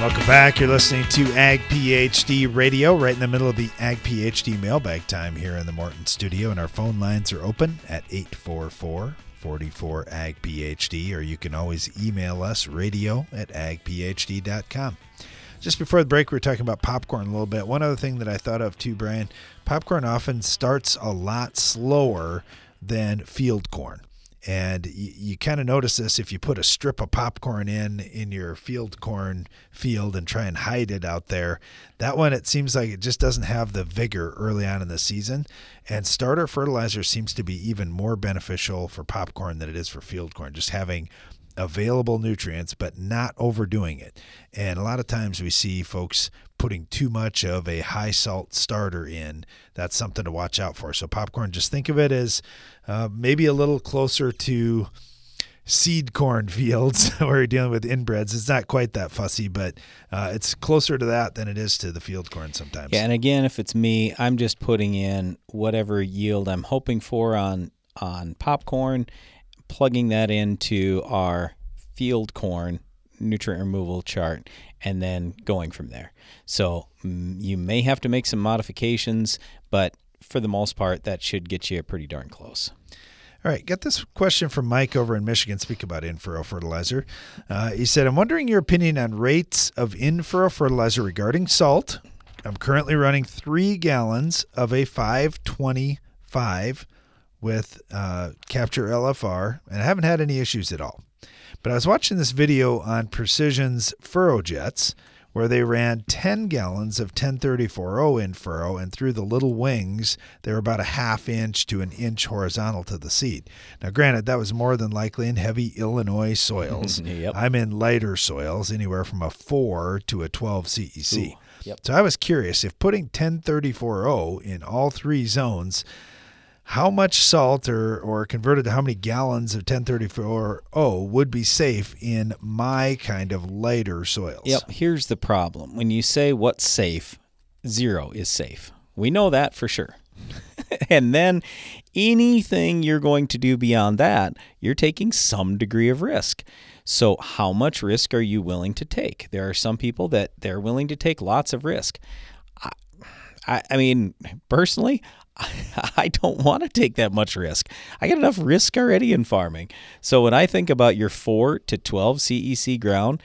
Welcome back. You're listening to Ag PhD Radio, right in the middle of the Ag PhD mailbag time here in the Morton studio. And our phone lines are open at 844 44 Ag PhD, or you can always email us radio at agphd.com. Just before the break, we were talking about popcorn a little bit. One other thing that I thought of too, Brian popcorn often starts a lot slower than field corn. And you, you kind of notice this if you put a strip of popcorn in in your field corn field and try and hide it out there. That one, it seems like it just doesn't have the vigor early on in the season. And starter fertilizer seems to be even more beneficial for popcorn than it is for field corn. Just having available nutrients, but not overdoing it. And a lot of times we see folks putting too much of a high salt starter in. That's something to watch out for. So, popcorn, just think of it as uh, maybe a little closer to seed corn fields where you're dealing with inbreds. It's not quite that fussy, but uh, it's closer to that than it is to the field corn sometimes. Yeah, and again, if it's me, I'm just putting in whatever yield I'm hoping for on on popcorn, plugging that into our field corn nutrient removal chart, and then going from there. So mm, you may have to make some modifications, but for the most part, that should get you pretty darn close. All right, got this question from Mike over in Michigan. Speak about in-furrow fertilizer. Uh, he said, "I'm wondering your opinion on rates of in-furrow fertilizer regarding salt. I'm currently running three gallons of a 525 with uh, Capture LFR, and I haven't had any issues at all. But I was watching this video on Precision's FurrowJets." Where they ran 10 gallons of 1034O in furrow, and through the little wings, they were about a half inch to an inch horizontal to the seed. Now, granted, that was more than likely in heavy Illinois soils. yep. I'm in lighter soils, anywhere from a 4 to a 12 CEC. Ooh, yep. So I was curious if putting 1034O in all three zones how much salt or, or converted to how many gallons of 1034O would be safe in my kind of lighter soils. Yep. Here's the problem. When you say what's safe, zero is safe. We know that for sure. and then anything you're going to do beyond that, you're taking some degree of risk. So, how much risk are you willing to take? There are some people that they're willing to take lots of risk. I, I, I mean, personally, I don't want to take that much risk. I got enough risk already in farming. So when I think about your 4 to 12 CEC ground,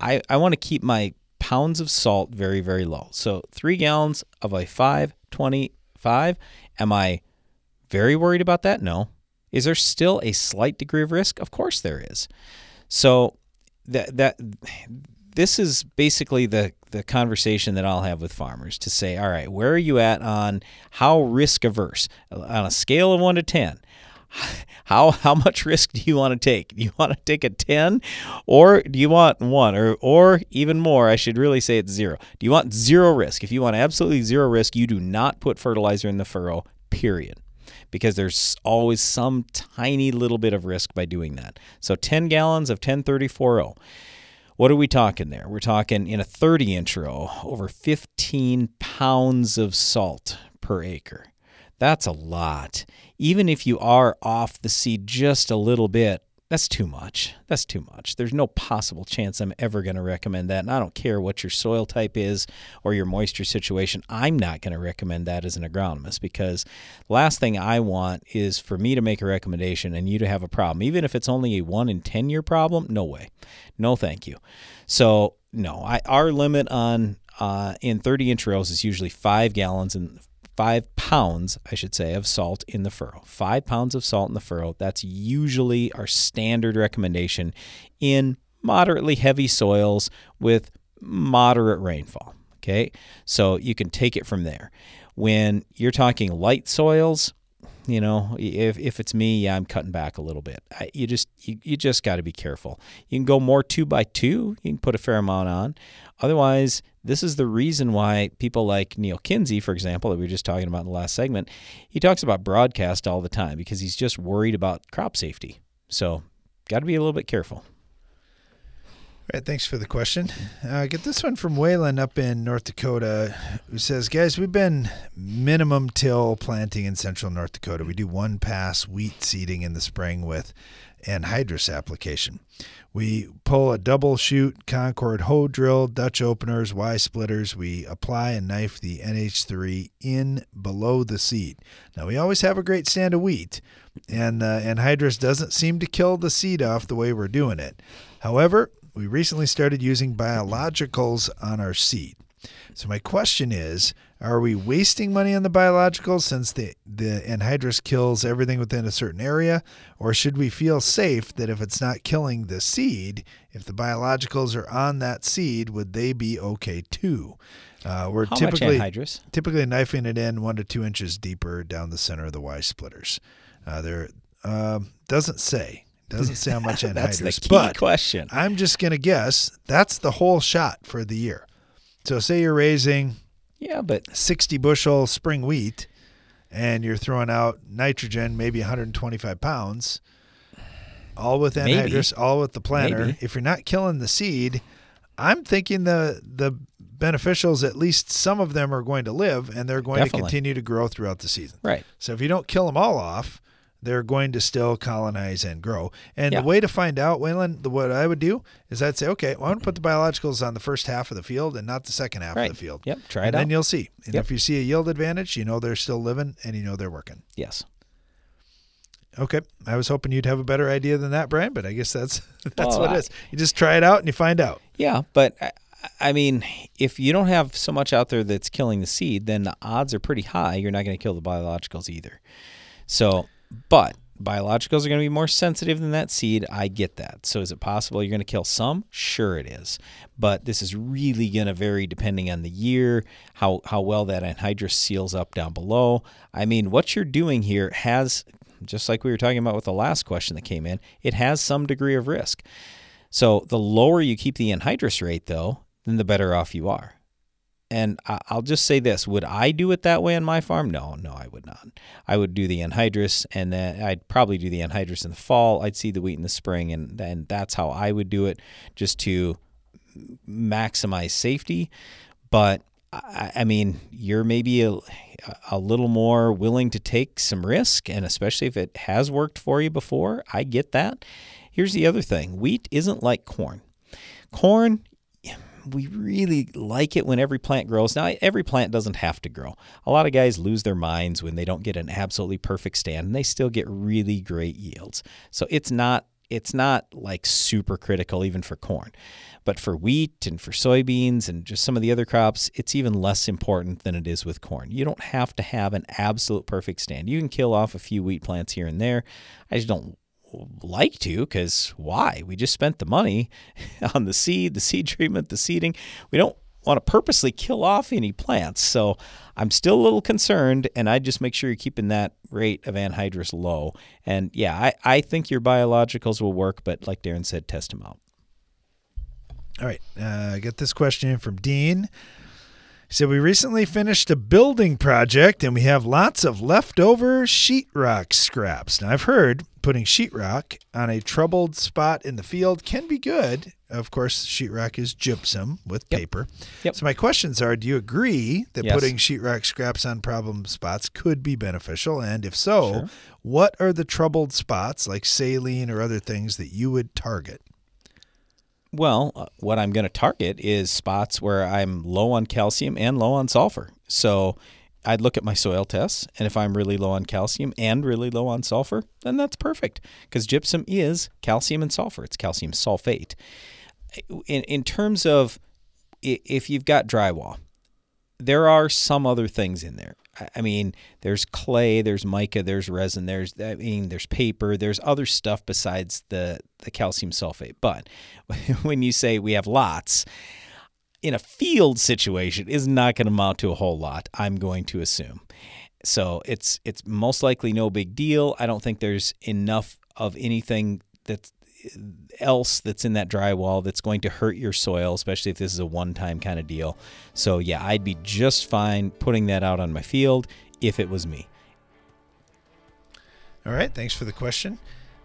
I, I want to keep my pounds of salt very, very low. So three gallons of a 525. Am I very worried about that? No. Is there still a slight degree of risk? Of course there is. So that that this is basically the the conversation that I'll have with farmers to say, all right, where are you at on how risk averse on a scale of one to ten? How how much risk do you want to take? Do you want to take a ten, or do you want one, or or even more? I should really say it's zero. Do you want zero risk? If you want absolutely zero risk, you do not put fertilizer in the furrow. Period because there's always some tiny little bit of risk by doing that. So 10 gallons of 1034O. What are we talking there? We're talking in a 30 inch row, over 15 pounds of salt per acre. That's a lot. Even if you are off the seed just a little bit, that's too much. That's too much. There's no possible chance I'm ever going to recommend that. And I don't care what your soil type is or your moisture situation. I'm not going to recommend that as an agronomist because last thing I want is for me to make a recommendation and you to have a problem. Even if it's only a 1 in 10 year problem, no way. No thank you. So, no, I our limit on uh, in 30 inch rows is usually 5 gallons and five pounds, I should say, of salt in the furrow. Five pounds of salt in the furrow. That's usually our standard recommendation in moderately heavy soils with moderate rainfall. Okay, so you can take it from there. When you're talking light soils, you know, if, if it's me, yeah, I'm cutting back a little bit. I, you just you, you just got to be careful. You can go more two by two. You can put a fair amount on. Otherwise, this is the reason why people like Neil Kinsey, for example, that we were just talking about in the last segment, he talks about broadcast all the time because he's just worried about crop safety. So, got to be a little bit careful. All right, thanks for the question. Uh, get this one from Waylon up in North Dakota, who says, "Guys, we've been minimum till planting in central North Dakota. We do one pass wheat seeding in the spring with anhydrous application. We pull a double shoot Concord hoe drill, Dutch openers, Y splitters. We apply and knife the NH3 in below the seed. Now we always have a great stand of wheat, and uh, anhydrous doesn't seem to kill the seed off the way we're doing it. However." We recently started using biologicals on our seed. So my question is, are we wasting money on the biologicals since the, the anhydrous kills everything within a certain area? Or should we feel safe that if it's not killing the seed, if the biologicals are on that seed, would they be okay too? Uh, we're How typically much anhydrous? typically knifing it in one to two inches deeper down the center of the Y splitters. Uh, there um, doesn't say Doesn't sound much anhydrous. That's the key but question. I'm just going to guess that's the whole shot for the year. So say you're raising yeah, but 60 bushel spring wheat and you're throwing out nitrogen, maybe 125 pounds, all with Maybe. all with the planter. Maybe. If you're not killing the seed, I'm thinking the the beneficials, at least some of them are going to live and they're going Definitely. to continue to grow throughout the season. Right. So if you don't kill them all off, they're going to still colonize and grow. And Yeah. the way to find out, Waylon, what I would do is I'd say, okay, well, I want to put the biologicals on the first half of the field and not the second half Right. of the field. Yep, try and it Then out. you'll see. And Yep. if you see a yield advantage, you know they're still living and you know they're working. Yes. Okay, I was hoping you'd have a better idea than that, Brian, but I guess that's that's Well, what I- it is. You just try it out and you find out. Yeah, but I, I mean, if you don't have so much out there that's killing the seed, then the odds are pretty high you're not going to kill the biologicals either. So, but biologicals are going to be more sensitive than that seed. I get that. So, is it possible you're going to kill some? Sure, it is. But this is really going to vary depending on the year, how how well that anhydrous seals up down below. I mean, what you're doing here has, just like we were talking about with the last question that came in, it has some degree of risk. So the lower you keep the anhydrous rate, though, then the better off you are. And I'll just say this: Would I do it that way on my farm? No, no, I would not. I would do the anhydrous, and then I'd probably do the anhydrous in the fall. I'd seed the wheat in the spring, and then that's how I would do it, just to maximize safety. But I, I mean, you're maybe a, a little more willing to take some risk, and especially if it has worked for you before. I get that. Here's the other thing: wheat isn't like corn. Corn, we really like it when every plant grows. Now, every plant doesn't have to grow. A lot of guys lose their minds when they don't get an absolutely perfect stand, and they still get really great yields. So it's not it's not like super critical even for corn. But for wheat and for soybeans and just some of the other crops, it's even less important than it is with corn. You don't have to have an absolute perfect stand. You can kill off a few wheat plants here and there. I just don't like to because why? We just spent the money on the seed, the seed treatment, the seeding. We don't want to purposely kill off any plants. So I'm still a little concerned, and I just make sure you're keeping that rate of anhydrous low. And yeah, I, I think your biologicals will work, but like Darren said, test them out. All right, uh, I got this question from Dean. He said, We recently finished a building project and we have lots of leftover sheetrock scraps. Now, I've heard putting sheetrock on a troubled spot in the field can be good. Of course, sheetrock is gypsum with paper. Yep. So, my questions are Do you agree that Yes. putting sheetrock scraps on problem spots could be beneficial? And if so, Sure. what are the troubled spots like saline or other things that you would target? Well, uh, what I'm going to target is spots where I'm low on calcium and low on sulfur. So I'd look at my soil tests, and if I'm really low on calcium and really low on sulfur, then that's perfect because gypsum is calcium and sulfur. It's calcium sulfate. In, in terms of if you've got drywall, there are some other things in there. I- mean, there's clay, there's mica, there's resin, there's I mean, there's paper, there's other stuff besides the the calcium sulfate. But when you say we have lots, in a field situation is not going to amount to a whole lot, I'm going to assume. So it's it's most likely no big deal. I don't think there's enough of anything that's else that's in that drywall that's going to hurt your soil, especially if this is a one-time kind of deal. So yeah, I'd be just fine putting that out on my field if it was me. All right, thanks for the question.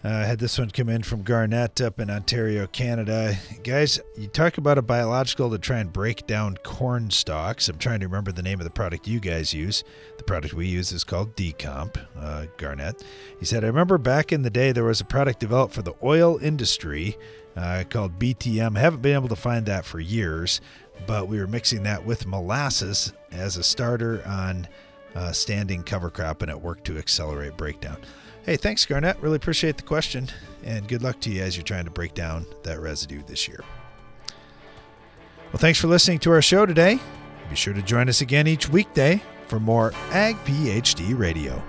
Uh, I had this one come in from Garnett up in Ontario, Canada. Guys, you talk about a biological to try and break down corn stalks. I'm trying to remember the name of the product you guys use. The product we use is called Decomp, uh, Garnett. He said, I remember back in the day there was a product developed for the oil industry uh, called BTM. haven't been able to find that for years, but we were mixing that with molasses as a starter on uh, standing cover crop, and it worked to accelerate breakdown. Hey, thanks, Garnett. Really appreciate the question, and good luck to you as you're trying to break down that residue this year. Well, thanks for listening to our show today. Be sure to join us again each weekday for more Ag PhD Radio.